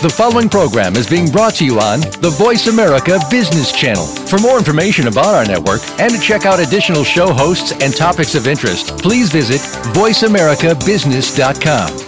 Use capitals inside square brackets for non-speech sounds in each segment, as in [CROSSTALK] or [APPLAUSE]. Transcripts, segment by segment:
The following program is being brought to you on the Voice America Business Channel. For more information about our network and to check out additional show hosts and topics of interest, please visit VoiceAmericaBusiness.com.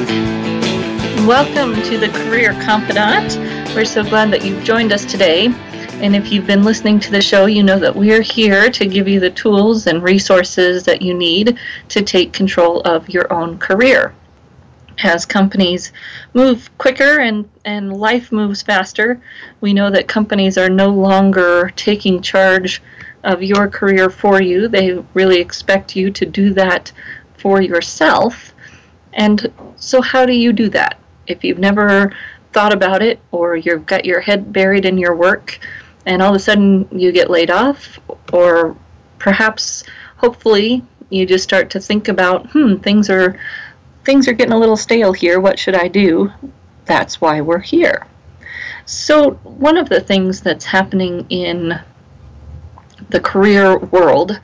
Welcome to the Career Confidante. We're so glad that you've joined us today. And if you've been listening to the show, you know that we're here to give you the tools and resources that you need to take control of your own career. As companies move quicker and, and life moves faster, we know that companies are no longer taking charge of your career for you. They really expect you to do that for yourself. And so, how do you do that? If you've never thought about it or you've got your head buried in your work and all of a sudden you get laid off or perhaps hopefully you just start to think about hmm things are things are getting a little stale here. What should i do? That's why we're here. So one of the things that's happening in the career world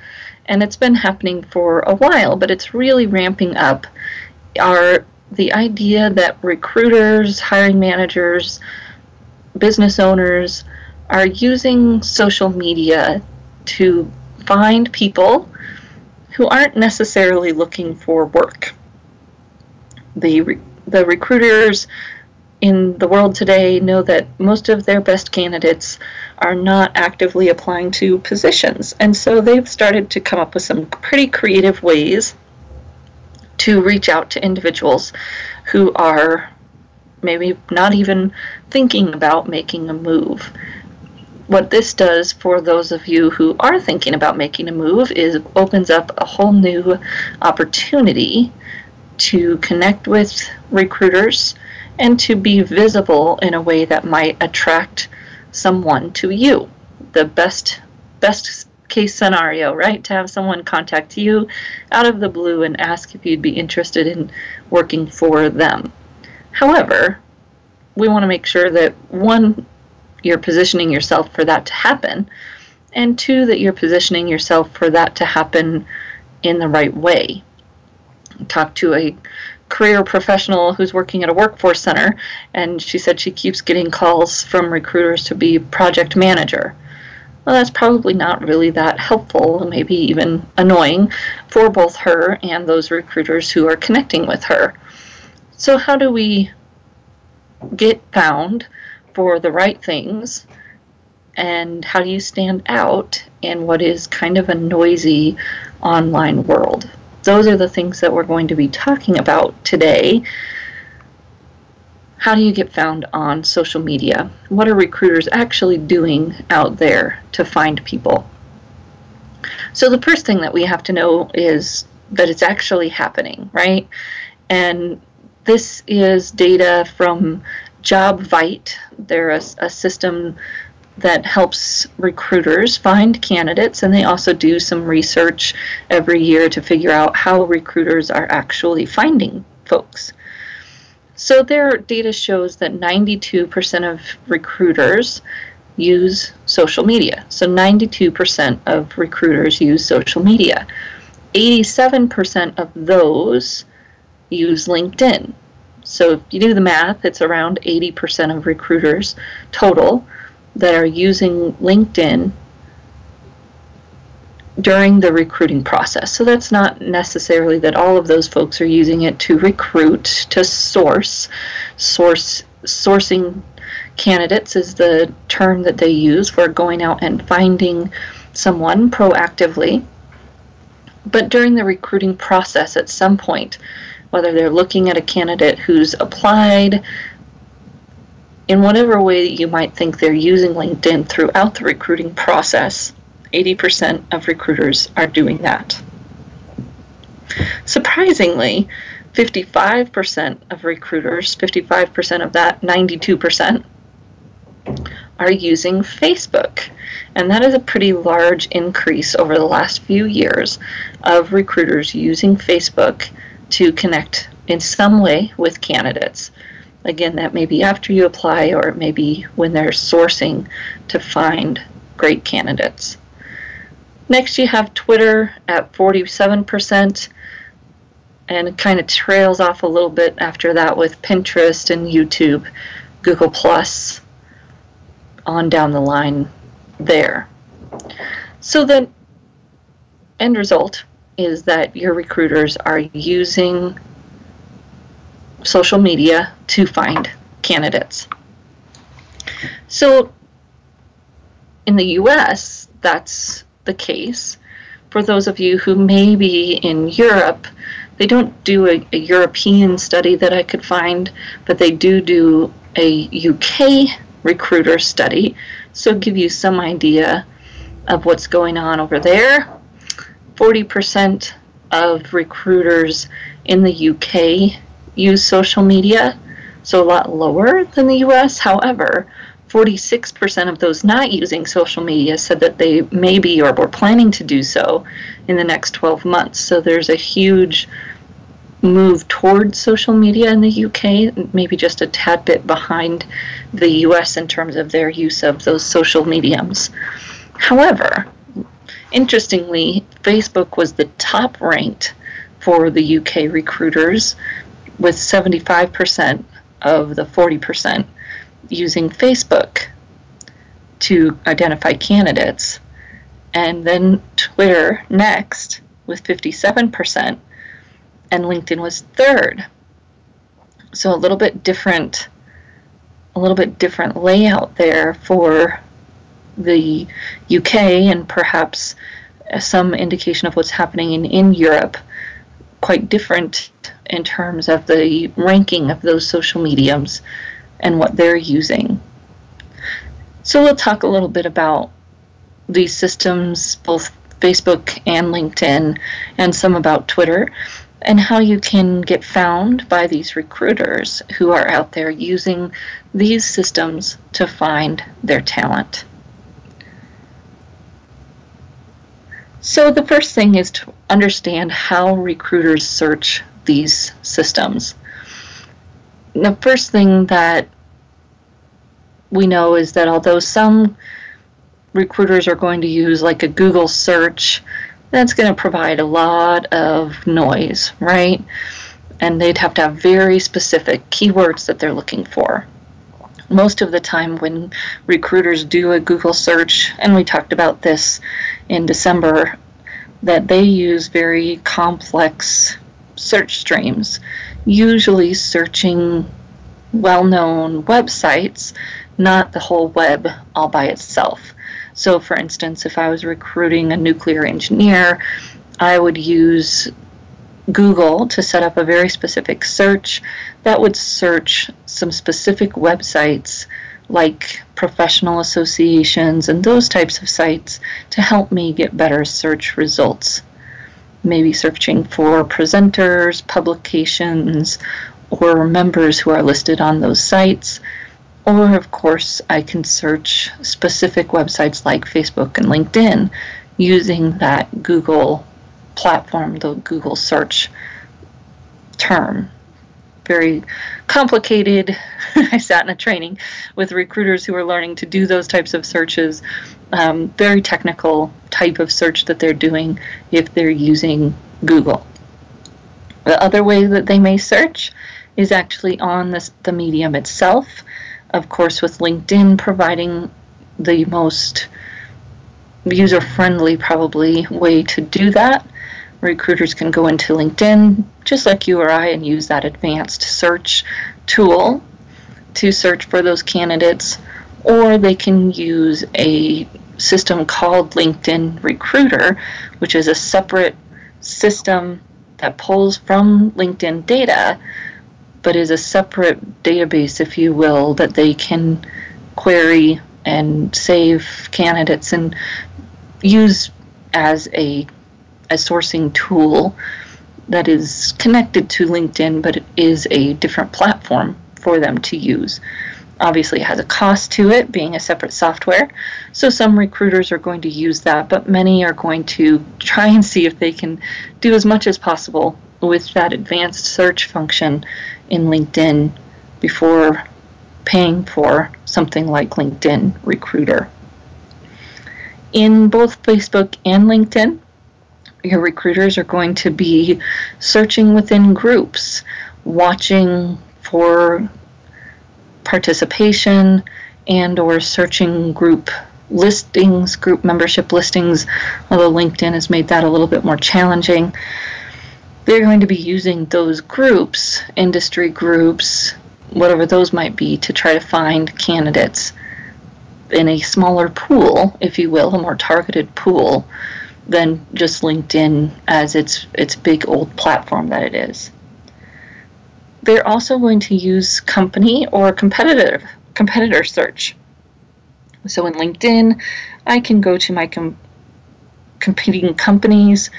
and it's been happening for a while but it's really ramping up are the idea that recruiters, hiring managers, business owners are using social media to find people who aren't necessarily looking for work. The, the recruiters in the world today know that most of their best candidates are not actively applying to positions. And so they've started to come up with some pretty creative ways to reach out to individuals who are maybe not even thinking about making a move. What this does for those of you who are thinking about making a move is opens up a whole new opportunity to connect with recruiters and to be visible in a way that might attract someone to you. The best best case scenario, right? To have someone contact you out of the blue and ask if you'd be interested in working for them. However, we want to make sure that one, you're positioning yourself for that to happen, and two, that you're positioning yourself for that to happen in the right way. Talk to a career professional who's working at a workforce center, and she said she keeps getting calls from recruiters to be project manager well, that's probably not really that helpful, maybe even annoying for both her and those recruiters who are connecting with her. So, how do we get found for the right things? And how do you stand out in what is kind of a noisy online world? Those are the things that we're going to be talking about today how do you get found on social media? What are recruiters actually doing out there to find people? So, the first thing that we have to know is that it's actually happening, right? And this is data from JobVite. They're a, a system that helps recruiters find candidates, and they also do some research every year to figure out how recruiters are actually finding folks. So their data shows that 92% of recruiters use social media. So 92% of recruiters use social media. 87% of those use LinkedIn. So if you do the math, it's around 80% of recruiters total that are using LinkedIn during the recruiting process. So that's not necessarily that all of those folks are using it to recruit, to source. Source sourcing candidates is the term that they use for going out and finding someone proactively, but during the recruiting process at some point, whether they're looking at a candidate who's applied, in whatever way that you might think they're using LinkedIn throughout the recruiting process, 80% of recruiters are doing that. Surprisingly, 55% of recruiters, 55% of that, 92%, are using Facebook. And that is a pretty large increase over the last few years of recruiters using Facebook to connect in some way with candidates. Again, that may be after you apply or it may be when they're sourcing to find great candidates. Next, you have Twitter at 47%, and it kind of trails off a little bit after that with Pinterest and YouTube, Google Plus, on down the line there. So the end result is that your recruiters are using social media to find candidates. So in the US, that's the case. For those of you who may be in Europe, they don't do a, a European study that I could find, but they do do a UK recruiter study. So give you some idea of what's going on over there 40% of recruiters in the UK use social media, so a lot lower than the US. However, 46% of those not using social media said that they may be or were planning to do so in the next 12 months. So there's a huge move towards social media in the UK, maybe just a tad bit behind the US in terms of their use of those social mediums. However, Interestingly, Facebook was the top ranked for the UK recruiters, with 75% of the 40% using Facebook to identify candidates. And then Twitter next with 57%, and LinkedIn was third. So a little bit different a little bit different layout there for the UK and perhaps some indication of what's happening in, in Europe, quite different in terms of the ranking of those social mediums and what they're using. So we'll talk a little bit about these systems, both Facebook and LinkedIn, and some about Twitter, and how you can get found by these recruiters who are out there using these systems to find their talent. So, the first thing is to understand how recruiters search these systems. The first thing that we know is that although some recruiters are going to use like a Google search, that's going to provide a lot of noise, right? And they'd have to have very specific keywords that they're looking for. Most of the time, when recruiters do a Google search, and we talked about this in December that they use very complex search streams, usually searching well known websites, not the whole web all by itself. So, for instance, if I was recruiting a nuclear engineer, I would use Google to set up a very specific search that would search some specific websites like professional associations and those types of sites to help me get better search results. Maybe searching for presenters, publications, or members who are listed on those sites. Or, of course, I can search specific websites like Facebook and LinkedIn using that Google platform, the Google search term very complicated. [LAUGHS] I sat in a training with recruiters who were learning to do those types of searches. Um, very technical type of search that they're doing if they're using Google. The other way that they may search is actually on this, the medium itself. Of course, with LinkedIn providing the most user friendly, probably, way to do that recruiters can go into LinkedIn just like you or I and use that advanced search tool to search for those candidates, or they can use a system called LinkedIn Recruiter, which is a separate system that pulls from LinkedIn data, but is a separate database, if you will, that they can query and save candidates and use as a, a sourcing tool that is connected to LinkedIn, but it is a different platform for them to use. Obviously, has a cost to it, being a separate software. So, some recruiters are going to use that, but many are going to try and see if they can do as much as possible with that advanced search function in LinkedIn before paying for something like LinkedIn Recruiter. In both Facebook and LinkedIn, your recruiters are going to be searching within groups, watching for participation and or searching group listings, group membership listings, although LinkedIn has made that a little bit more challenging. They're going to be using those groups, industry groups, whatever those might be, to try to find candidates in a smaller pool, if you will, a more targeted pool than just LinkedIn as its its big old platform that it is. They're also going to use company or competitive competitor search. So in LinkedIn, I can go to my com- competing companies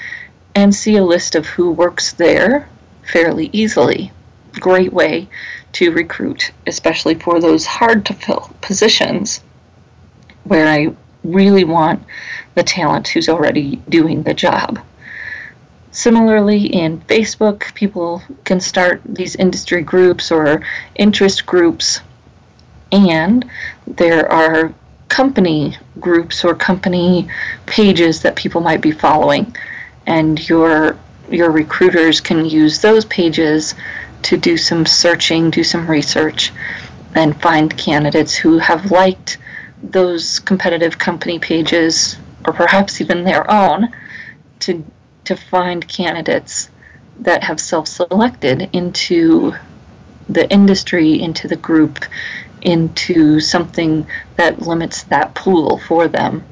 and see a list of who works there fairly easily. Great way to recruit, especially for those hard to fill positions where I really want the talent who's already doing the job. Similarly, in Facebook, people can start these industry groups or interest groups, and there are company groups or company pages that people might be following, and your your recruiters can use those pages to do some searching, do some research, and find candidates who have liked those competitive company pages or perhaps even their own to to find candidates that have self-selected into the industry into the group into something that limits that pool for them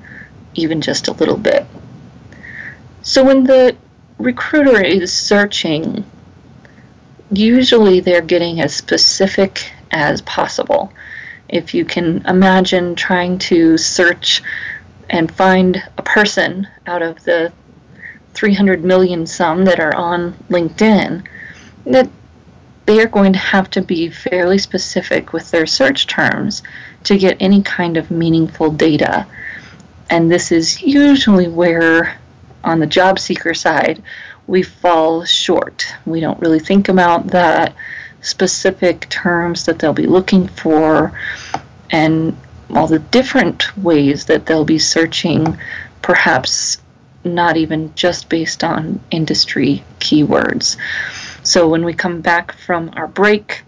even just a little bit. So when the recruiter is searching usually they're getting as specific as possible. If you can imagine trying to search and find a person out of the 300 million some that are on LinkedIn, that they are going to have to be fairly specific with their search terms to get any kind of meaningful data. And this is usually where, on the job seeker side, we fall short. We don't really think about that specific terms that they'll be looking for and all the different ways that they'll be searching, perhaps not even just based on industry keywords. So when we come back from our break,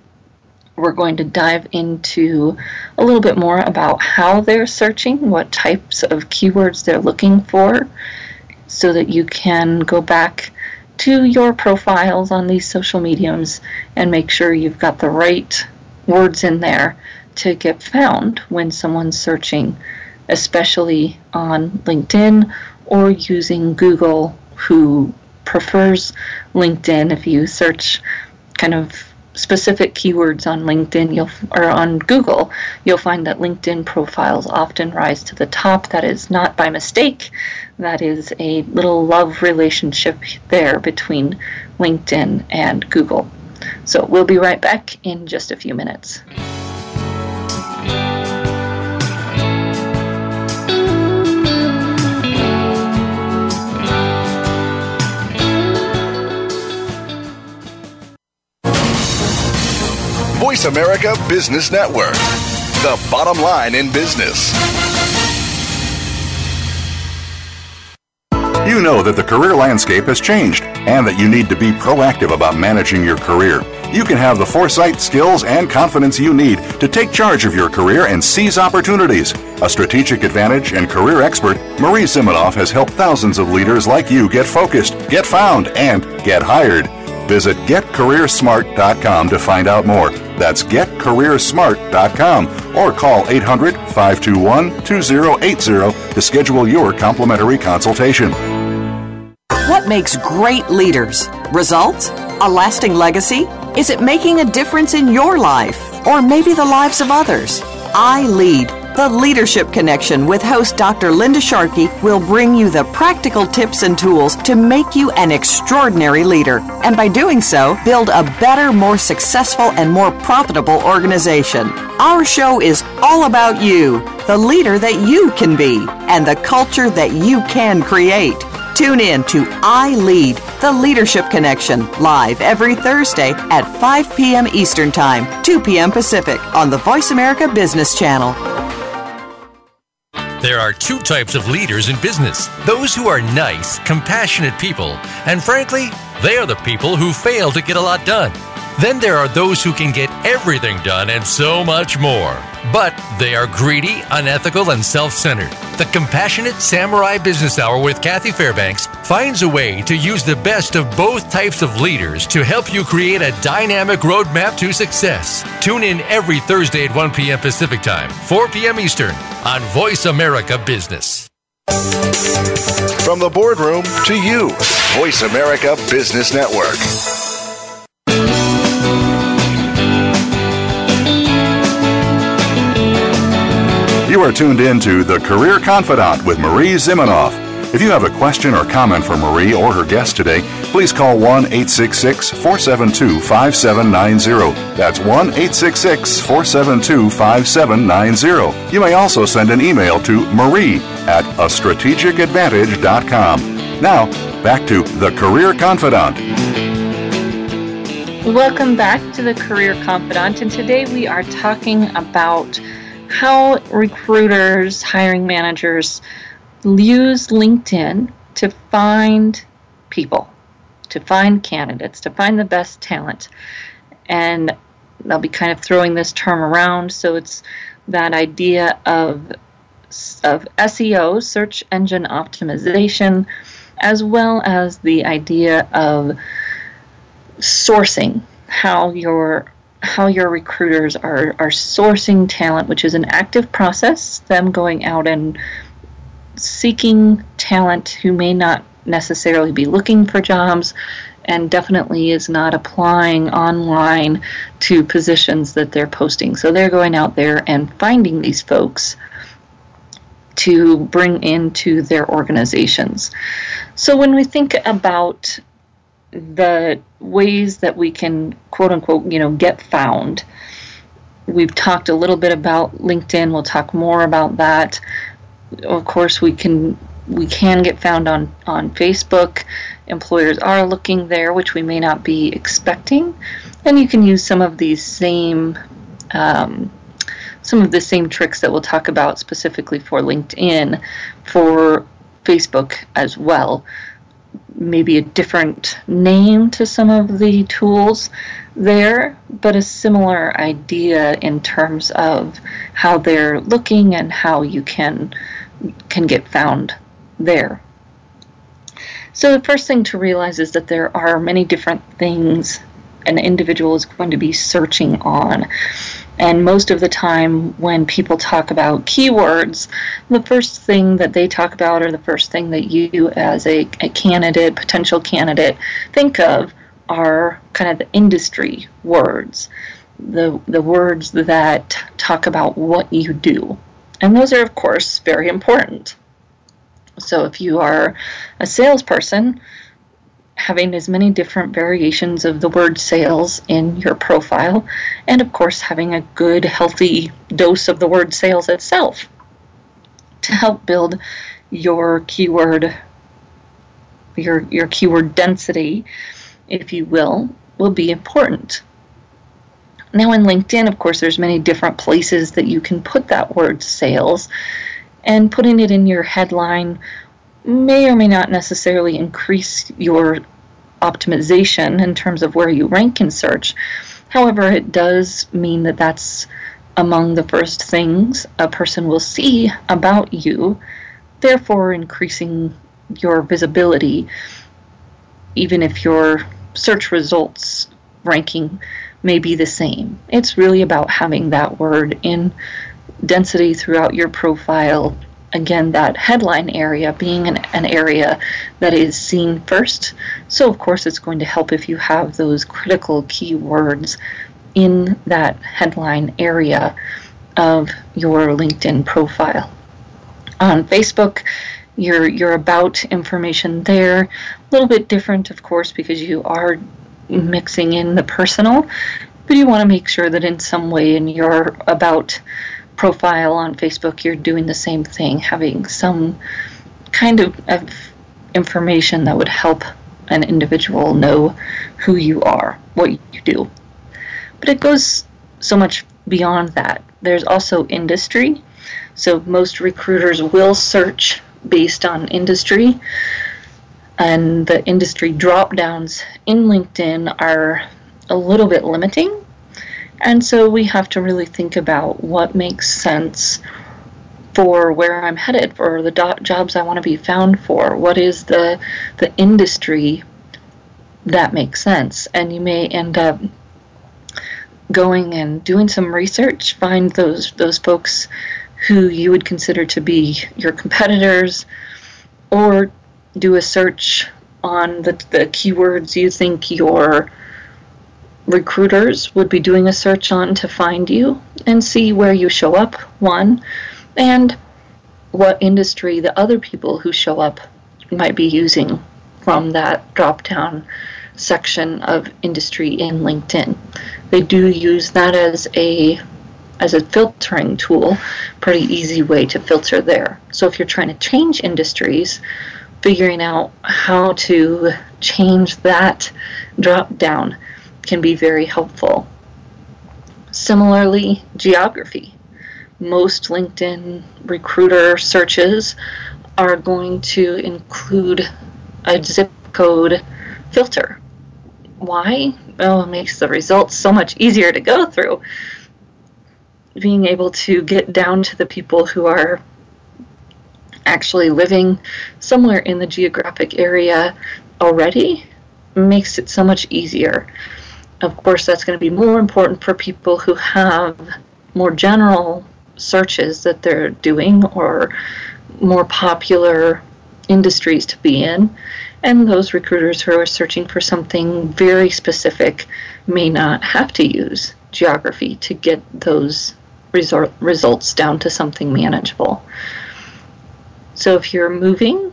we're going to dive into a little bit more about how they're searching, what types of keywords they're looking for, so that you can go back to your profiles on these social mediums and make sure you've got the right words in there to get found when someone's searching, especially on LinkedIn or using Google, who prefers LinkedIn. If you search kind of specific keywords on LinkedIn you'll, or on Google, you'll find that LinkedIn profiles often rise to the top. That is not by mistake. That is a little love relationship there between LinkedIn and Google. So we'll be right back in just a few minutes. Voice America Business Network, the bottom line in business. You know that the career landscape has changed and that you need to be proactive about managing your career. You can have the foresight, skills, and confidence you need to take charge of your career and seize opportunities. A strategic advantage and career expert, Marie Zimenoff has helped thousands of leaders like you get focused, get found, and get hired. Visit getcareersmart.com to find out more. That's getcareersmart.com or call 800 521 2080 to schedule your complimentary consultation. What makes great leaders? Results? A lasting legacy? Is it making a difference in your life or maybe the lives of others? I Lead the Leadership Connection with host Dr. Linda Sharkey will bring you the practical tips and tools to make you an extraordinary leader. And by doing so, build a better, more successful, and more profitable organization. Our show is all about you, the leader that you can be, and the culture that you can create. Tune in to I Lead, the Leadership Connection, live every Thursday at 5 p.m. Eastern Time, 2 p.m. Pacific on the Voice America Business Channel. There are two types of leaders in business those who are nice, compassionate people, and frankly, they are the people who fail to get a lot done. Then there are those who can get everything done and so much more. But they are greedy, unethical, and self centered. The Compassionate Samurai Business Hour with Kathy Fairbanks finds a way to use the best of both types of leaders to help you create a dynamic roadmap to success. Tune in every Thursday at 1 p.m. Pacific Time, 4 p.m. Eastern on Voice America Business. From the boardroom to you, Voice America Business Network. You are tuned in to The Career Confidante with Marie Zimenoff. If you have a question or comment for Marie or her guest today, please call 1 866 472 5790. That's 1 866 472 5790. You may also send an email to marie at a strategicadvantage.com. Now, back to The Career Confidante. Welcome back to The Career Confidante, and today we are talking about how recruiters, hiring managers use LinkedIn to find people, to find candidates, to find the best talent. And they'll be kind of throwing this term around. So it's that idea of, of SEO, search engine optimization, as well as the idea of sourcing, how your how your recruiters are, are sourcing talent, which is an active process, them going out and seeking talent who may not necessarily be looking for jobs and definitely is not applying online to positions that they're posting. So they're going out there and finding these folks to bring into their organizations. So when we think about the ways that we can quote unquote you know get found. We've talked a little bit about linkedin. We'll talk more about that. Of course we can we can get found on on facebook. Employers are looking there which we may not be expecting. And you can use some of these same um, some of the same tricks that we'll talk about specifically for linkedin for facebook as well maybe a different name to some of the tools there, but a similar idea in terms of how they're looking and how you can can get found there. So the first thing to realize is that there are many different things an individual is going to be searching on. And most of the time, when people talk about keywords, the first thing that they talk about, or the first thing that you, as a, a candidate, potential candidate, think of are kind of the industry words, the, the words that talk about what you do. And those are, of course, very important. So if you are a salesperson, having as many different variations of the word sales in your profile, and of course, having a good, healthy dose of the word sales itself to help build your keyword your your keyword density if you will will be important. Now in linkedin of course there's many different places that you can put that word sales and putting it in your headline may or may not necessarily increase your optimization in terms of where you rank in search. However, it does mean that that's among the first things a person will see about you, therefore increasing your visibility, even if you're search results ranking may be the same. It's really about having that word in density throughout your profile. Again, that headline area being an, an area that is seen first. So, of course, it's going to help if you have those critical keywords in that headline area of your LinkedIn profile. On Facebook, your your about information there a little bit different of course because you are mixing in the personal but you want to make sure that in some way in your about profile on Facebook you're doing the same thing having some kind of, of information that would help an individual know who you are what you do but it goes so much beyond that there's also industry so most recruiters will search based on industry. And the industry drop downs in LinkedIn are a little bit limiting. And so we have to really think about what makes sense for where I'm headed, for the do- jobs I want to be found for. What is the the industry that makes sense? And you may end up going and doing some research, find those those folks who you would consider to be your competitors, or do a search on the, the keywords you think your recruiters would be doing a search on to find you and see where you show up, one, and what industry the other people who show up might be using from that drop down section of industry in LinkedIn. They do use that as a as a filtering tool, pretty easy way to filter there. So if you're trying to change industries, figuring out how to change that drop down can be very helpful. Similarly, geography. Most LinkedIn recruiter searches are going to include a zip code filter. Why? Oh, it makes the results so much easier to go through being able to get down to the people who are actually living somewhere in the geographic area already makes it so much easier. Of course, that's going to be more important for people who have more general searches that they're doing or more popular industries to be in. And those recruiters who are searching for something very specific may not have to use geography to get those resort, results down to something manageable. So if you're moving,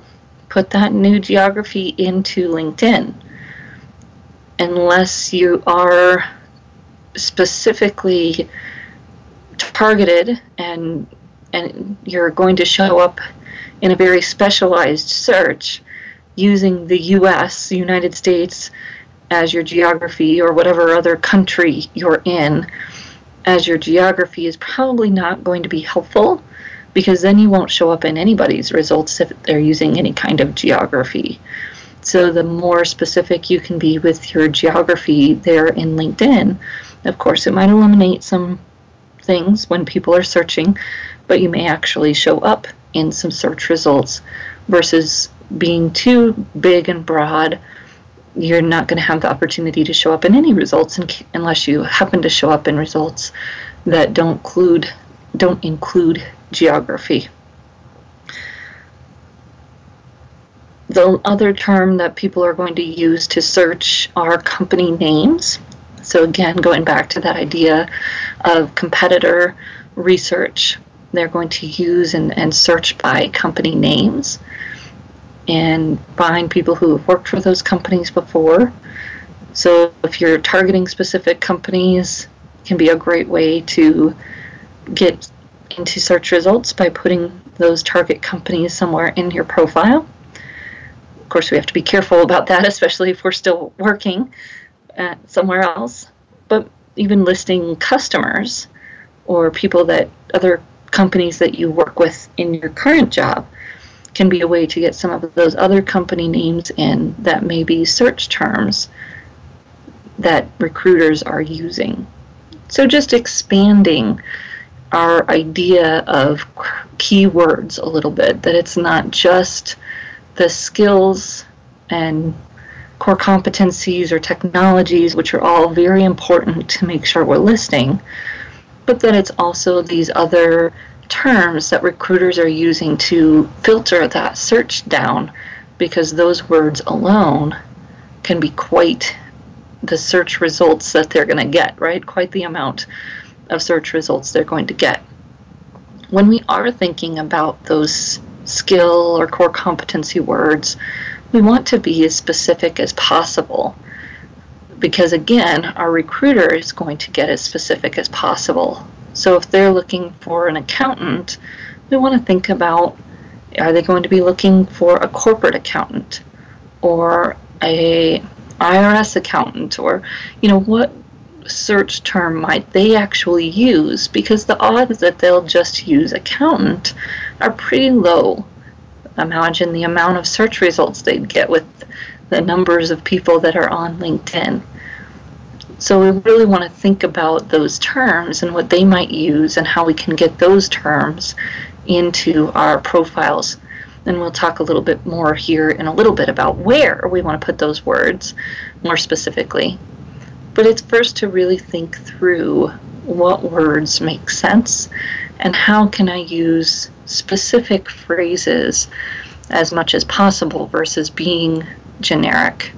put that new geography into LinkedIn. Unless you are specifically targeted and and you're going to show up in a very specialized search using the US, United States, as your geography or whatever other country you're in, as your geography is probably not going to be helpful because then you won't show up in anybody's results if they're using any kind of geography. So the more specific you can be with your geography there in LinkedIn, of course, it might eliminate some things when people are searching, but you may actually show up in some search results versus being too big and broad you're not going to have the opportunity to show up in any results in, unless you happen to show up in results that don't include don't include geography. The other term that people are going to use to search are company names. So again, going back to that idea of competitor research, they're going to use and, and search by company names and find people who have worked for those companies before. So if you're targeting specific companies, can be a great way to get into search results by putting those target companies somewhere in your profile. Course, we have to be careful about that, [LAUGHS] especially if we're still working uh, somewhere else. But even listing customers or people that other companies that you work with in your current job can be a way to get some of those other company names in that may be search terms that recruiters are using. So just expanding our idea of keywords a little bit, that it's not just the skills and core competencies or technologies, which are all very important to make sure we're listing, but then it's also these other terms that recruiters are using to filter that search down because those words alone can be quite the search results that they're going to get, right? Quite the amount of search results they're going to get. When we are thinking about those skill or core competency words, we want to be as specific as possible because again, our recruiter is going to get as specific as possible. So if they're looking for an accountant, we want to think about are they going to be looking for a corporate accountant or a IRS accountant or you know what search term might they actually use because the odds that they'll just use accountant are pretty low. Imagine the amount of search results they'd get with the numbers of people that are on LinkedIn. So we really want to think about those terms and what they might use and how we can get those terms into our profiles. And we'll talk a little bit more here in a little bit about where we want to put those words more specifically. But it's first to really think through what words make sense and how can I use specific phrases as much as possible versus being generic.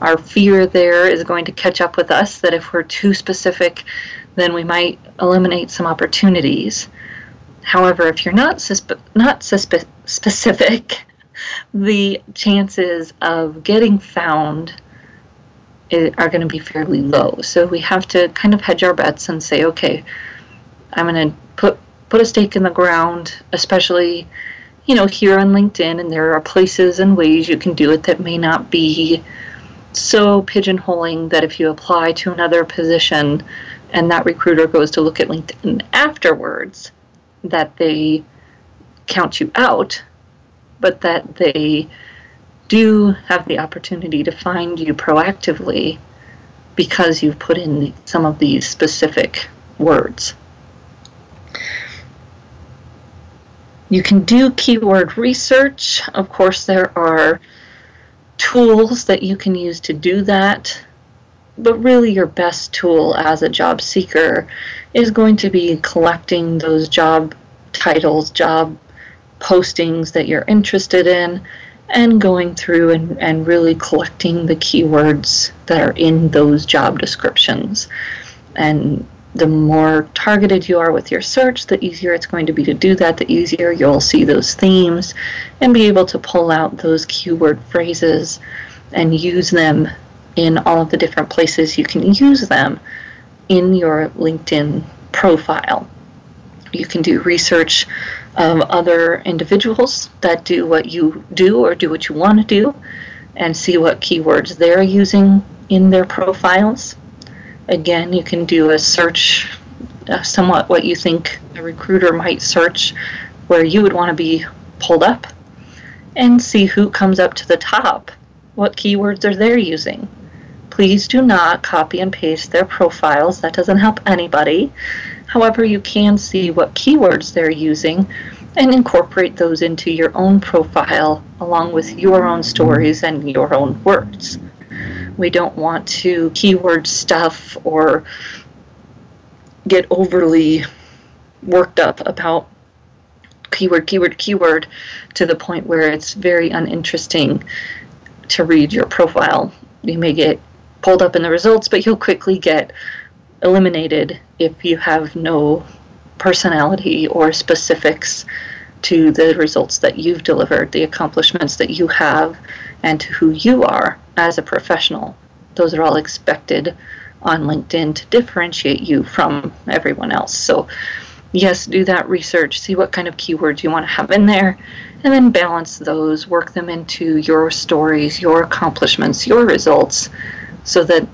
Our fear there is going to catch up with us that if we're too specific, then we might eliminate some opportunities. However, if you're not suspe- not suspe- specific, [LAUGHS] the chances of getting found are going to be fairly low. So we have to kind of hedge our bets and say, okay, I'm going to put put a stake in the ground, especially you know here on LinkedIn, and there are places and ways you can do it that may not be so pigeonholing that if you apply to another position and that recruiter goes to look at LinkedIn afterwards, that they count you out, but that they do have the opportunity to find you proactively because you've put in some of these specific words. You can do keyword research. Of course, there are tools that you can use to do that, but really, your best tool as a job seeker is going to be collecting those job titles, job postings that you're interested in, and going through and, and really collecting the keywords that are in those job descriptions. And the more targeted you are with your search, the easier it's going to be to do that, the easier you'll see those themes and be able to pull out those keyword phrases and use them in all of the different places you can use them in your LinkedIn profile. You can do research of other individuals that do what you do or do what you want to do and see what keywords they're using in their profiles. Again, you can do a search, uh, somewhat what you think a recruiter might search, where you would want to be pulled up and see who comes up to the top. What keywords are they using? Please do not copy and paste their profiles. That doesn't help anybody. However, you can see what keywords they're using and incorporate those into your own profile along with your own stories and your own words. We don't want to keyword stuff or get overly worked up about keyword, keyword, keyword to the point where it's very uninteresting to read your profile. You may get pulled up in the results, but you'll quickly get eliminated if you have no personality or specifics to the results that you've delivered, the accomplishments that you have, and to who you are as a professional. Those are all expected on LinkedIn to differentiate you from everyone else. So, yes, do that research, see what kind of keywords you want to have in there, and then balance those, work them into your stories, your accomplishments, your results, so that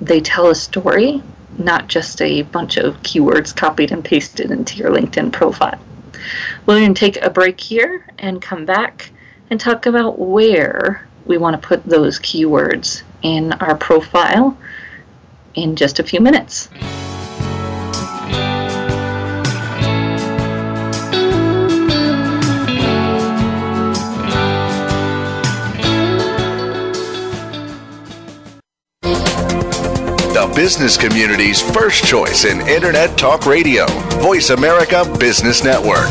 they tell a story not just a bunch of keywords copied and pasted into your LinkedIn profile. We're going to take a break here and come back and talk about where we want to put those keywords in our profile in just a few minutes. The business community's first choice in Internet Talk Radio, Voice America Business Network.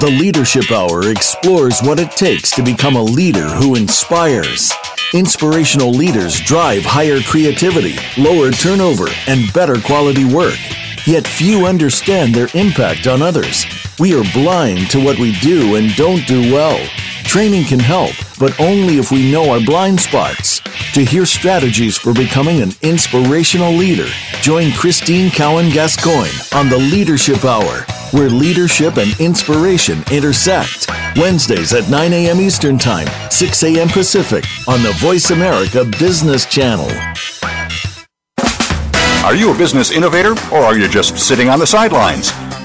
The Leadership Hour explores what it takes to become a leader who inspires. Inspirational leaders drive higher creativity, lower turnover, and better quality work. Yet few understand their impact on others. We are blind to what we do and don't do well. Training can help, but only if we know our blind spots. To hear strategies for becoming an inspirational leader, join Christine Cowan Gascoigne on the Leadership Hour, where leadership and inspiration intersect. Wednesdays at 9 a.m. Eastern Time, 6 a.m. Pacific on the Voice America Business Channel. Are you a business innovator or are you just sitting on the sidelines?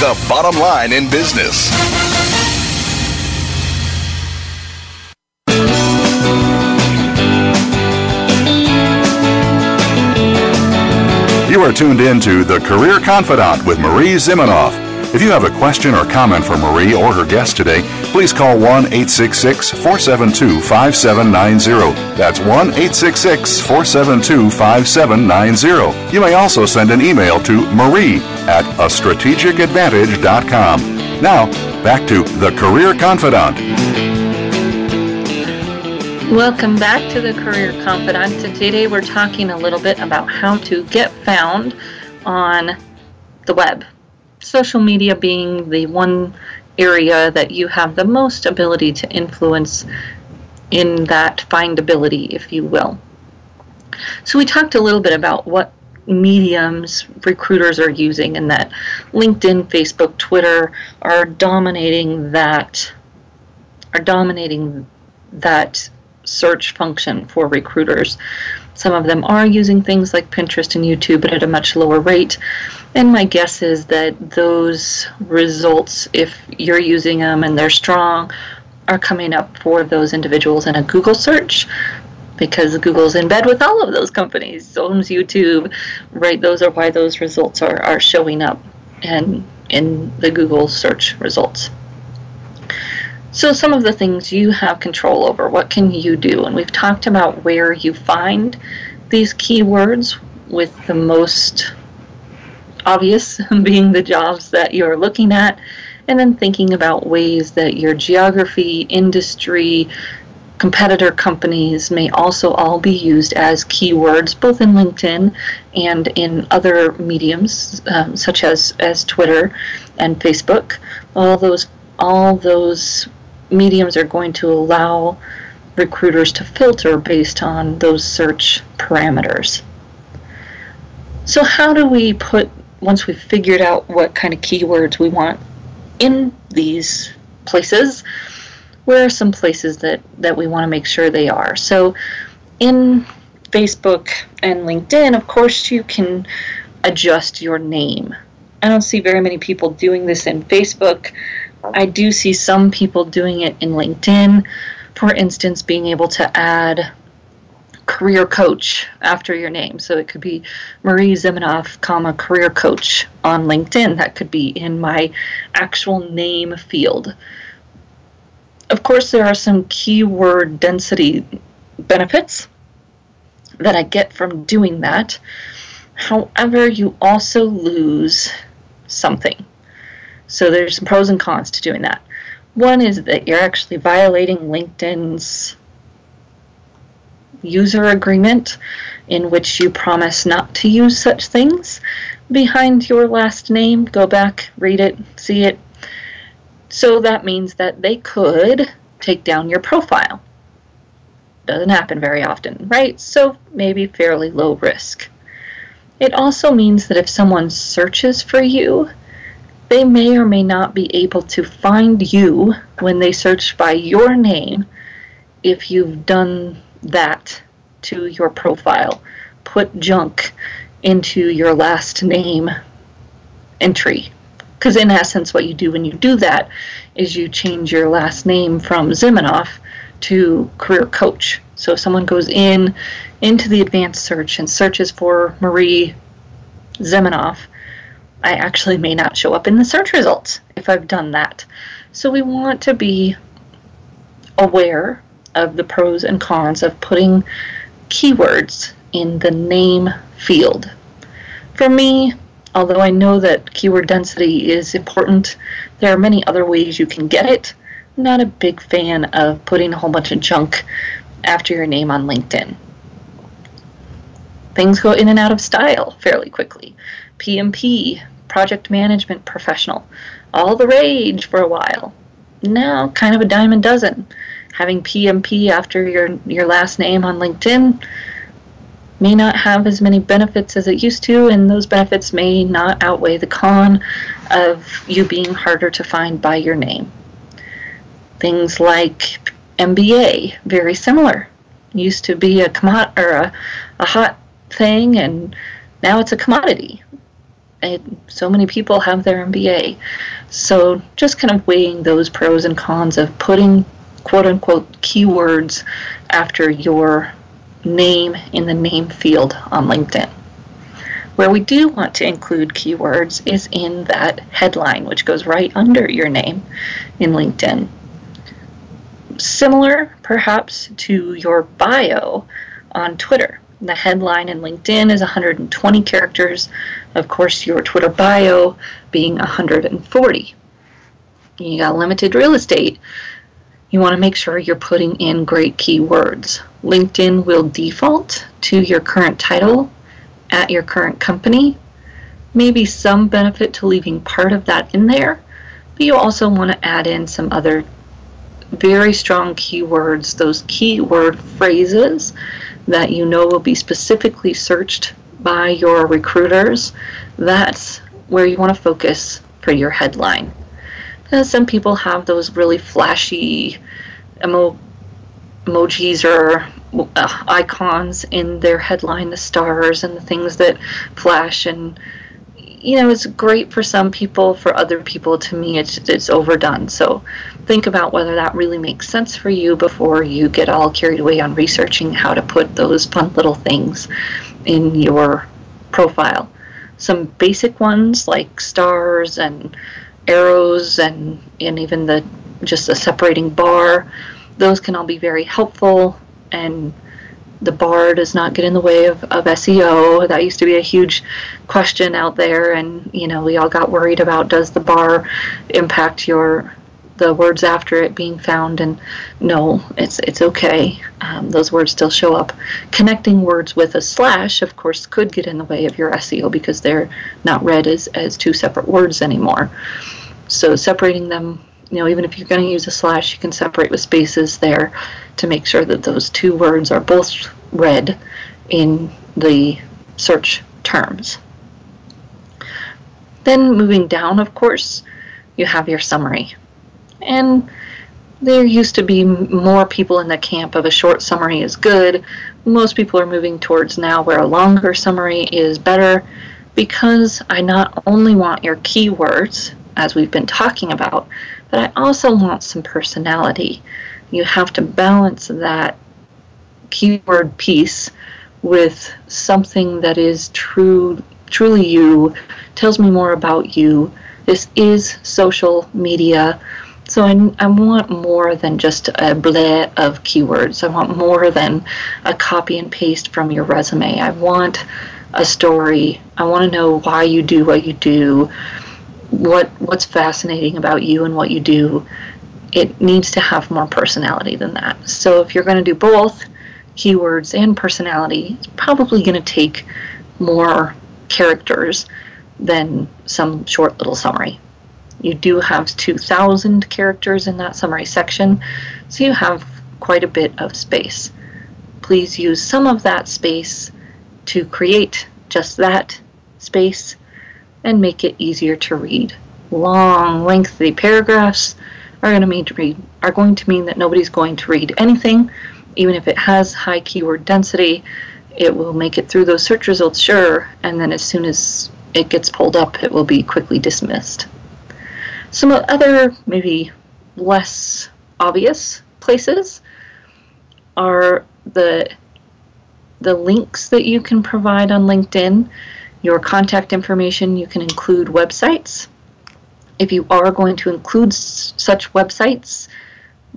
the bottom line in business. You are tuned in to The Career Confidante with Marie Zimenoff. If you have a question or comment for Marie or her guest today, please call 1 866 472 5790. That's 1 866 472 5790. You may also send an email to marie at a strategicadvantage.com. Now, back to The Career Confidante. Welcome back to the Career Confidante. Today we're talking a little bit about how to get found on the web. Social media being the one area that you have the most ability to influence in that findability, if you will. So we talked a little bit about what mediums recruiters are using and that LinkedIn, Facebook, Twitter are dominating that are dominating that search function for recruiters. Some of them are using things like Pinterest and YouTube, but at a much lower rate. And my guess is that those results, if you're using them and they're strong, are coming up for those individuals in a Google search because Google's in bed with all of those companies. Owns YouTube, right? Those are why those results are, are showing up and in the Google search results. So, some of the things you have control over, what can you do? And we've talked about where you find these keywords, with the most obvious [LAUGHS] being the jobs that you're looking at, and then thinking about ways that your geography, industry, competitor companies may also all be used as keywords, both in LinkedIn and in other mediums um, such as, as Twitter and Facebook. All those all those mediums are going to allow recruiters to filter based on those search parameters. So, how do we put, once we've figured out what kind of keywords we want in these places, where are some places that, that we want to make sure they are? So, in Facebook and LinkedIn, of course, you can adjust your name. I don't see very many people doing this in Facebook. I do see some people doing it in LinkedIn. For instance, being able to add career coach after your name. So it could be Marie Zimenoff, comma career coach on LinkedIn. That could be in my actual name field. Of course, there are some keyword density benefits that I get from doing that. However, you also lose something. So there's some pros and cons to doing that. One is that you're actually violating LinkedIn's user agreement in which you promise not to use such things behind your last name. Go back, read it, see it. So that means that they could take down your profile. Doesn't happen very often, right? So maybe fairly low risk. It also means that if someone searches for you, they may or may not be able to find you when they search by your name if you've done that to your profile. Put junk into your last name entry. Because in essence, what you do when you do that is you change your last name from Zimenoff to career coach. So if someone goes in into the advanced search and searches for Marie Zimenoff, I actually may not show up in the search results if I've done that. So we want to be aware of the pros and cons of putting keywords in the name field. For me, although I know that keyword density is important, there are many other ways you can get it. I'm not a big fan of putting a whole bunch of junk after your name on LinkedIn. Things go in and out of style fairly quickly. PMP, project management professional, all the rage for a while. Now, kind of a dime a dozen. Having PMP after your your last name on LinkedIn may not have as many benefits as it used to, and those benefits may not outweigh the con of you being harder to find by your name. Things like MBA, very similar. Used to be a commod or a, a hot thing, and now it's a commodity. And so many people have their MBA. So just kind of weighing those pros and cons of putting quote unquote keywords after your name in the name field on LinkedIn. Where we do want to include keywords is in that headline, which goes right under your name in LinkedIn. Similar, perhaps, to your bio on Twitter. The headline in LinkedIn is 120 characters. Of course, your Twitter bio being 140. You got limited real estate. You want to make sure you're putting in great keywords. LinkedIn will default to your current title at your current company. Maybe some benefit to leaving part of that in there, but you also want to add in some other very strong keywords, those keyword phrases that you know will be specifically searched by your recruiters. That's where you want to focus for your headline. some people have those really flashy emo- emojis or uh, icons in their headline, the stars and the things that flash and you know it's great for some people for other people to me it's it's overdone. So think about whether that really makes sense for you before you get all carried away on researching how to put those fun little things in your profile. Some basic ones like stars and arrows and and even the just a separating bar those can all be very helpful and the bar does not get in the way of, of SEO. That used to be a huge question out there, and you know we all got worried about does the bar impact your the words after it being found? And no it's it's okay. Um, those words still show up. Connecting words with a slash of course could get in the way of your seo because they're not read as, as two separate words anymore. So separating them you know, even if you're going to use a slash, you can separate with spaces there to make sure that those two words are both read in the search terms. Then moving down, of course, you have your summary. And there used to be more people in the camp of a short summary is good. Most people are moving towards now where a longer summary is better because I not only want your keywords, as we've been talking about, but I also want some personality. You have to balance that keyword piece with something that is true, truly you, tells me more about you. This is social media. So I, I want more than just a bleh of keywords. I want more than a copy and paste from your resume. I want a story. I want to know why you do what you do what what's fascinating about you and what you do it needs to have more personality than that so if you're going to do both keywords and personality, it's probably going to take more characters than some short little summary. You do have 2,000 characters in that summary section, so you have quite a bit of space. Please use some of that space to create just that space and make it easier to read. Long, lengthy paragraphs are going to mean to read are going to mean that nobody's going to read anything, even if it has high keyword density. It will make it through those search results, sure, and then as soon as it gets pulled up, it will be quickly dismissed. Some other maybe less obvious places are the the links that you can provide on LinkedIn, your contact information, you can include websites. If you are going to include s- such websites,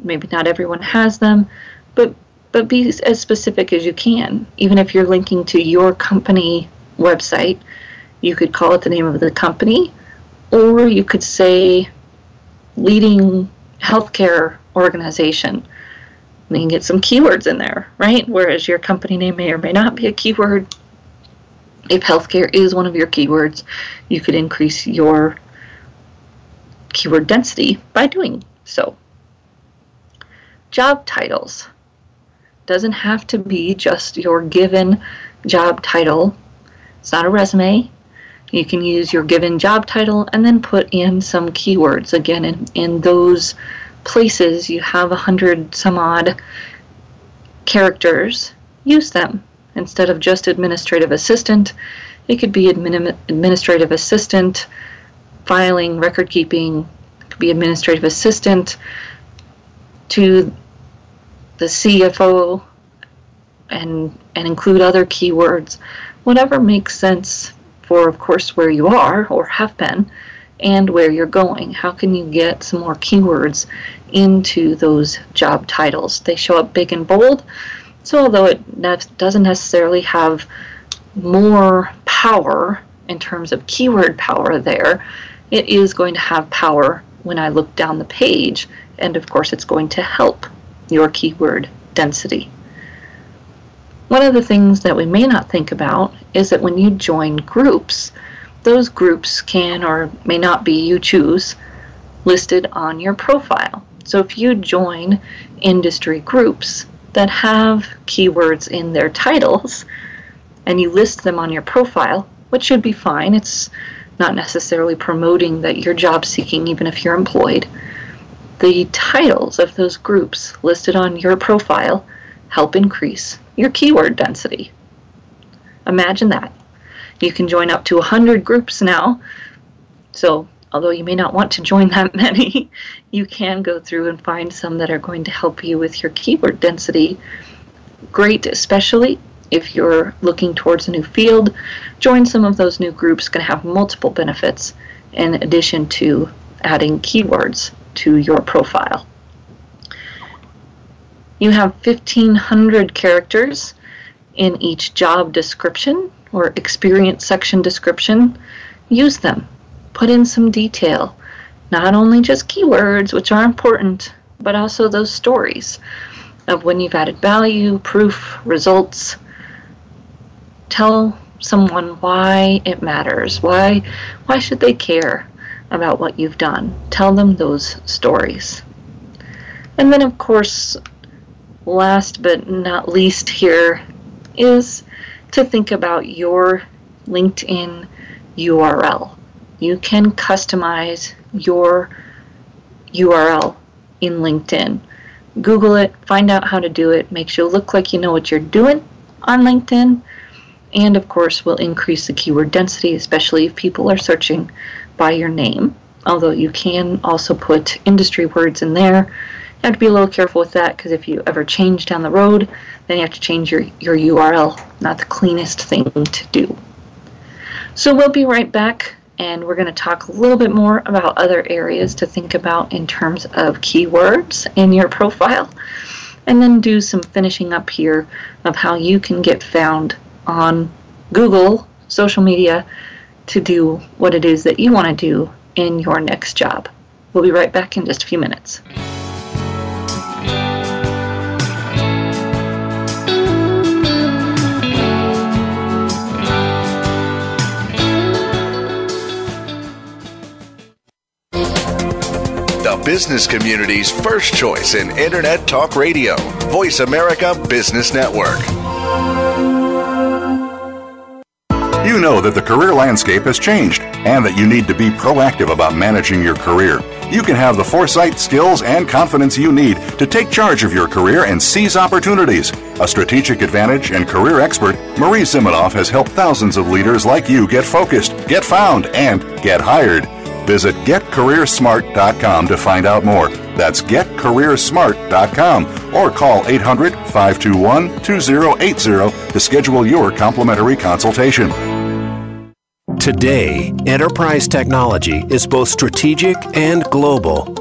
maybe not everyone has them, but but be as specific as you can. Even if you're linking to your company website, you could call it the name of the company, or you could say leading healthcare organization. And you can get some keywords in there, right? Whereas your company name may or may not be a keyword. If healthcare is one of your keywords, you could increase your keyword density by doing so. Job titles. Doesn't have to be just your given job title. It's not a resume. You can use your given job title and then put in some keywords. Again, in, in those places you have a hundred some odd characters, use them. Instead of just administrative assistant, it could be admin, administrative assistant, filing, record keeping, could be administrative assistant to the CFO and and include other keywords. Whatever makes sense for of course where you are or have been and where you're going. How can you get some more keywords into those job titles? They show up big and bold. So although it doesn't necessarily have more power in terms of keyword power there, it is going to have power when I look down the page. And of course, it's going to help your keyword density. One of the things that we may not think about is that when you join groups, those groups can or may not be, you choose, listed on your profile. So if you join industry groups that have keywords in their titles and you list them on your profile, which should be fine, it's not necessarily promoting that you're job seeking even if you're employed. The titles of those groups listed on your profile help increase your keyword density. Imagine that. You can join up to 100 groups now. So, although you may not want to join that [LAUGHS] many, you can go through and find some that are going to help you with your keyword density. Great, especially if you're looking towards a new field. Join some of those new groups, going to have multiple benefits in addition to adding keywords to your profile. You have 1,500 characters in each job description or experience section description, use them. Put in some detail. Not only just keywords, which are important, but also those stories of when you've added value, proof, results. Tell someone why it matters. Why why should they care about what you've done? Tell them those stories. And then of course, last but not least here is to think about your LinkedIn URL. You can customize your URL in LinkedIn. Google it, find out how to do it, makes you look like you know what you're doing on LinkedIn, and of course will increase the keyword density, especially if people are searching by your name. Although you can also put industry words in there. You have to be a little careful with that because if you ever change down the road, then you have to change your, your URL. Not the cleanest thing to do. So we'll be right back and we're going to talk a little bit more about other areas to think about in terms of keywords in your [LAUGHS] profile and then do some finishing up here of how you can get found on Google, social media, to do what it is that you want to do in your next job. We'll be right back in just a few minutes. Business community's first choice in Internet Talk Radio, Voice America Business Network. You know that the career landscape has changed and that you need to be proactive about managing your career. You can have the foresight, skills, and confidence you need to take charge of your career and seize opportunities. A strategic advantage and career expert, Marie Zimenoff has helped thousands of leaders like you get focused, get found, and get hired. Visit getcareersmart.com to find out more. That's getcareersmart.com or call 800 521 2080 to schedule your complimentary consultation. Today, enterprise technology is both strategic and global.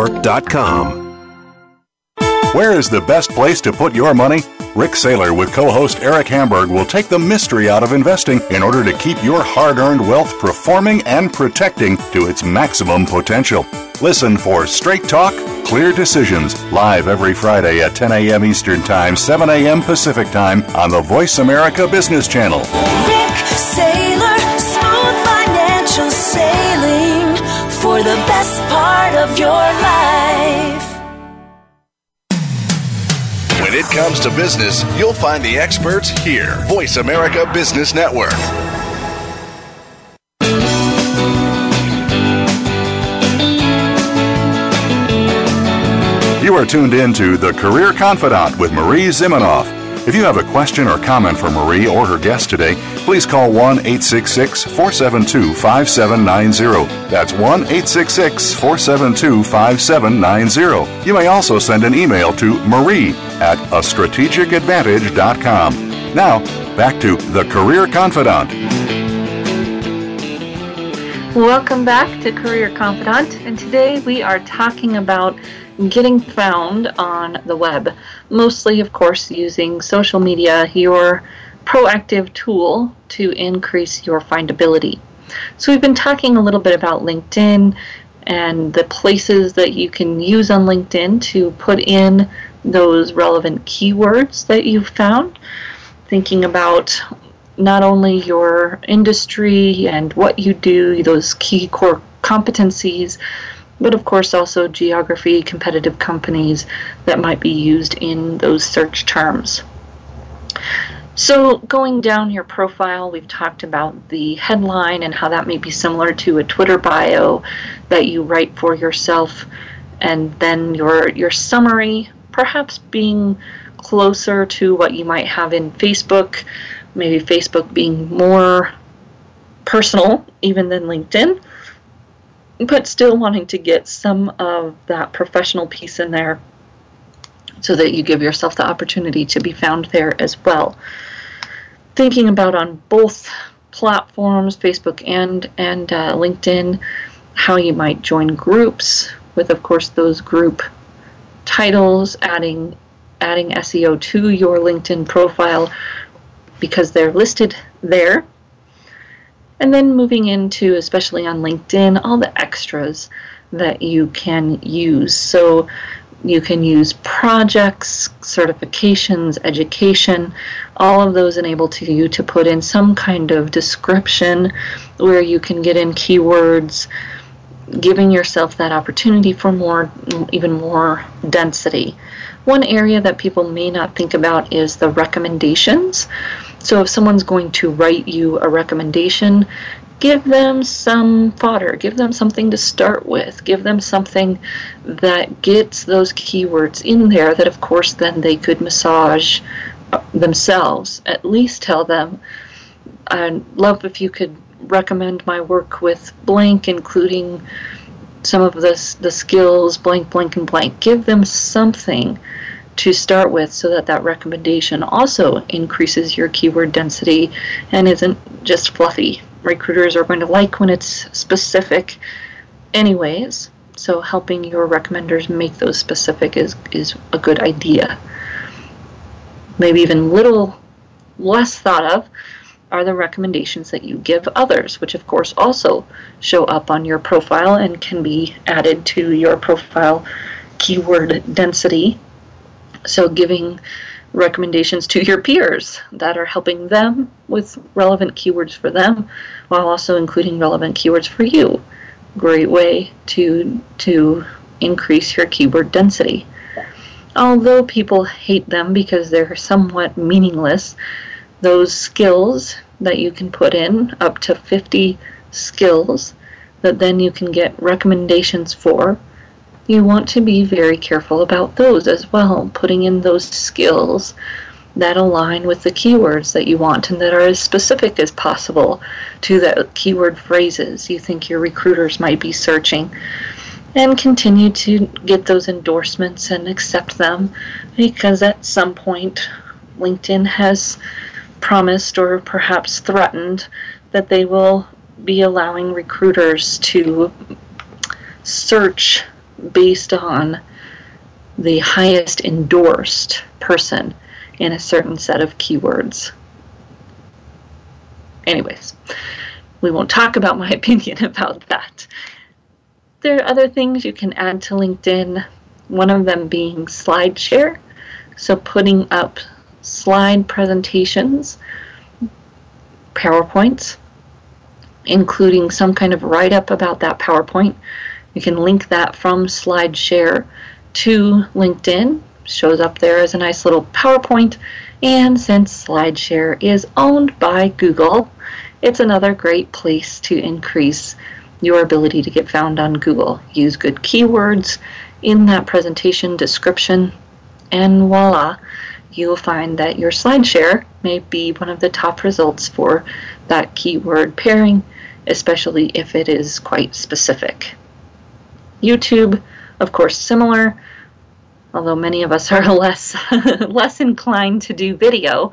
Where is the best place to put your money? Rick Saylor with co host Eric Hamburg will take the mystery out of investing in order to keep your hard earned wealth performing and protecting to its maximum potential. Listen for Straight Talk, Clear Decisions, live every Friday at 10 a.m. Eastern Time, 7 a.m. Pacific Time on the Voice America Business Channel. Rick Saylor, smooth financial sailing for the best part of your life. When it comes to business, you'll find the experts here. Voice America Business Network. You are tuned in to The Career Confidante with Marie Zimenoff. If you have a question or comment for Marie or her guest today, please call 1 866 472 5790. That's 1 866 472 5790. You may also send an email to marie at a strategicadvantage.com. Now, back to The Career Confidante. Welcome back to Career Confidante, and today we are talking about getting found on the web. Mostly, of course, using social media, your proactive tool to increase your findability. So, we've been talking a little bit about LinkedIn and the places that you can use on LinkedIn to put in those relevant keywords that you've found. Thinking about not only your industry and what you do, those key core competencies, but of course also geography, competitive companies that might be used in those search terms. So, going down your profile, we've talked about the headline and how that may be similar to a Twitter bio that you write for yourself, and then your your summary, perhaps being closer to what you might have in Facebook, maybe Facebook being more personal even than LinkedIn, but still wanting to get some of that professional piece in there so that you give yourself the opportunity to be found there as well. Thinking about on both platforms, Facebook and and uh, LinkedIn, how you might join groups with, of course, those group titles, adding adding SEO to your LinkedIn profile because they're listed there. And then moving into, especially on LinkedIn, all the extras that you can use. So you can use projects, certifications, education, all of those enable to you to put in some kind of description where you can get in keywords, giving yourself that opportunity for more, even more density. One area that people may not think about is the recommendations. So if someone's going to write you a recommendation, give them some fodder, give them something to start with, give them something that gets those keywords in there that, of course, then they could massage uh, themselves. At least tell them, I'd love if you could recommend my work with blank, including some of the, the skills, blank, blank, and blank. Give them something to start with so that that recommendation also increases your keyword density and isn't just fluffy recruiters are going to like when it's specific anyways. So helping your recommenders make those specific is, is a good idea. Maybe even little less thought of are the recommendations that you give others, which of course also show up on your profile and can be added to your profile keyword density. So giving recommendations to your peers that are helping them with relevant keywords for them while also including relevant keywords for you. Great way to to increase your keyword density. Although people hate them because they're somewhat meaningless, those skills that you can put in, up to 50 skills that then you can get recommendations for, you want to be very careful about those as well, putting in those skills that align with the keywords that you want and that are as specific as possible to the keyword phrases you think your recruiters might be searching. And continue to get those endorsements and accept them because at some point LinkedIn has promised or perhaps threatened that they will be allowing recruiters to search based on the highest endorsed person in a certain set of keywords. Anyways, we won't talk about my [LAUGHS] opinion about that. There are other things you can add to LinkedIn, one of them being SlideShare. So putting up slide presentations, PowerPoints, including some kind of write up about that PowerPoint. You can link that from SlideShare to LinkedIn. Shows up there as a nice little PowerPoint. And since SlideShare is owned by Google, it's another great place to increase your ability to get found on Google. Use good keywords in that presentation description, and voila, you'll find that your SlideShare may be one of the top results for that keyword pairing, especially if it is quite specific. YouTube, of course, similar, although many of us [LAUGHS] are less less inclined to do video.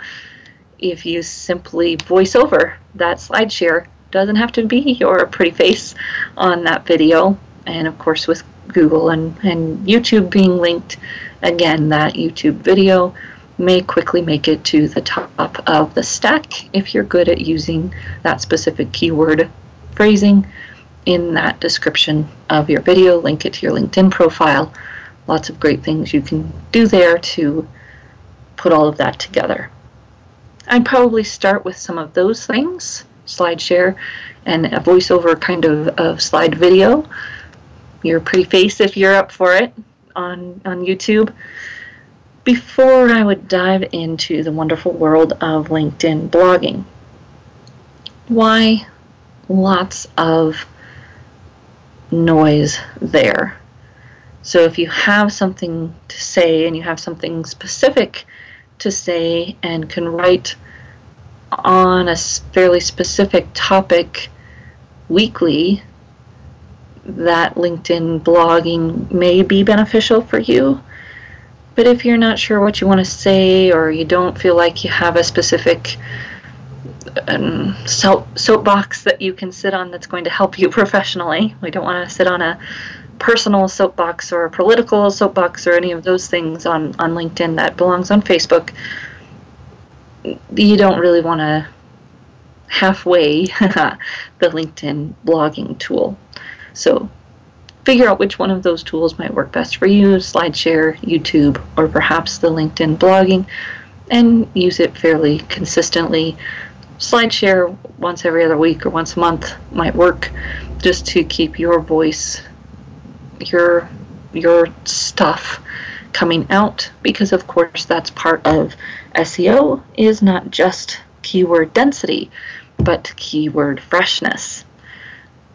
If you simply voice over that SlideShare, doesn't have to be your pretty face on that video. And of course, with Google and, and YouTube being linked, again, that YouTube video may quickly make it to the top of the stack if you're good at using that specific keyword phrasing in that description of your video. Link it to your LinkedIn profile. Lots of great things you can do there to put all of that together. I'd probably start with some of those things SlideShare and a voiceover kind of, of slide video. Your pretty face if you're up for it on, on YouTube before I would dive into the wonderful world of LinkedIn blogging. Why lots of noise there? So if you have something to say and you have something specific to say and can write on a fairly specific topic weekly, that LinkedIn blogging may be beneficial for you. But if you're not sure what you want to say or you don't feel like you have a specific um, soapbox that you can sit on that's going to help you [LAUGHS] professionally, we don't want to sit on a personal soapbox or a political soapbox or any of those things on, on LinkedIn that belongs on Facebook, you don't really want to halfway [LAUGHS] the LinkedIn blogging tool. So figure out which one of those tools might work best for you SlideShare, YouTube, or perhaps the LinkedIn blogging and use it fairly consistently. SlideShare once every other week or once a month might work just to keep your voice, your your stuff coming out because of course that's part of SEO is not just keyword density but keyword freshness.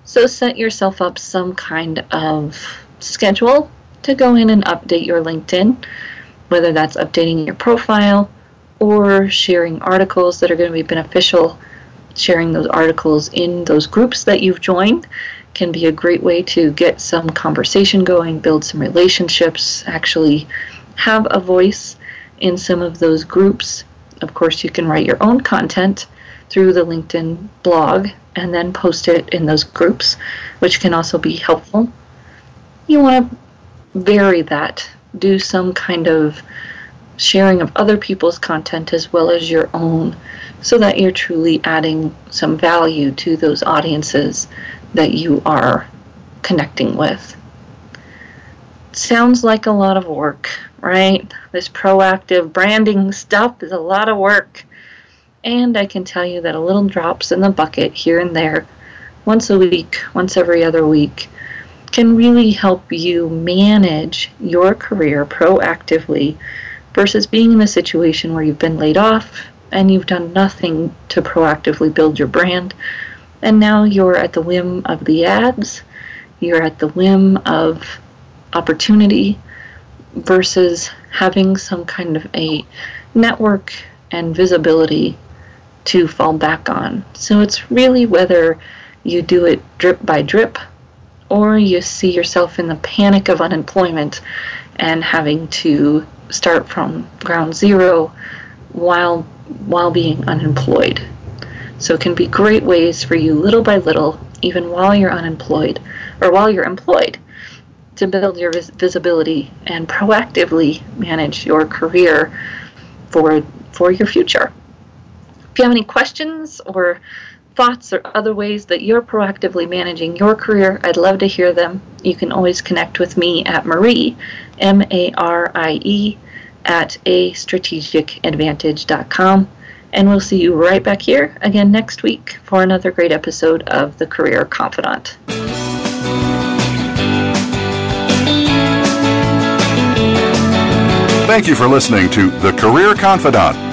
So set yourself up some kind of schedule to go in and update your LinkedIn, whether that's updating your profile or sharing articles that are going to be beneficial. Sharing those articles in those groups that you've joined can be a great way to get some conversation going, build some relationships, actually have a voice in some of those groups. Of course, you can write your own content through the LinkedIn blog and then post it in those groups, which can also be helpful. you want to vary that. Do some kind of sharing of other people's content as well as your own so that you're truly adding some value to those audiences that you are connecting with. Sounds like a lot of work, right? This proactive branding stuff is a lot of work. And I can tell you that a little drops in the bucket here and there, once a week, once every other week, can really help you manage your career proactively versus being in a situation where you've been laid off and you've done nothing to proactively build your brand. And now you're at the whim of the ads, you're at the whim of opportunity versus having some kind of a network and visibility to fall back on. So it's really whether you do it drip by drip or you see yourself in the panic of unemployment and having to start from ground zero while while being unemployed. So it can be great ways for you little by little, even while you're unemployed or while you're employed, to build your vis- visibility and proactively manage your career for for your future. If you have any questions or thoughts or other ways that you're proactively managing your career, I'd love to hear them. You can always connect with me at Marie, M A R I E, at a strategicadvantage.com. And we'll see you right back here again next week for another great episode of The Career Confidante. Thank you for listening to The Career Confidante.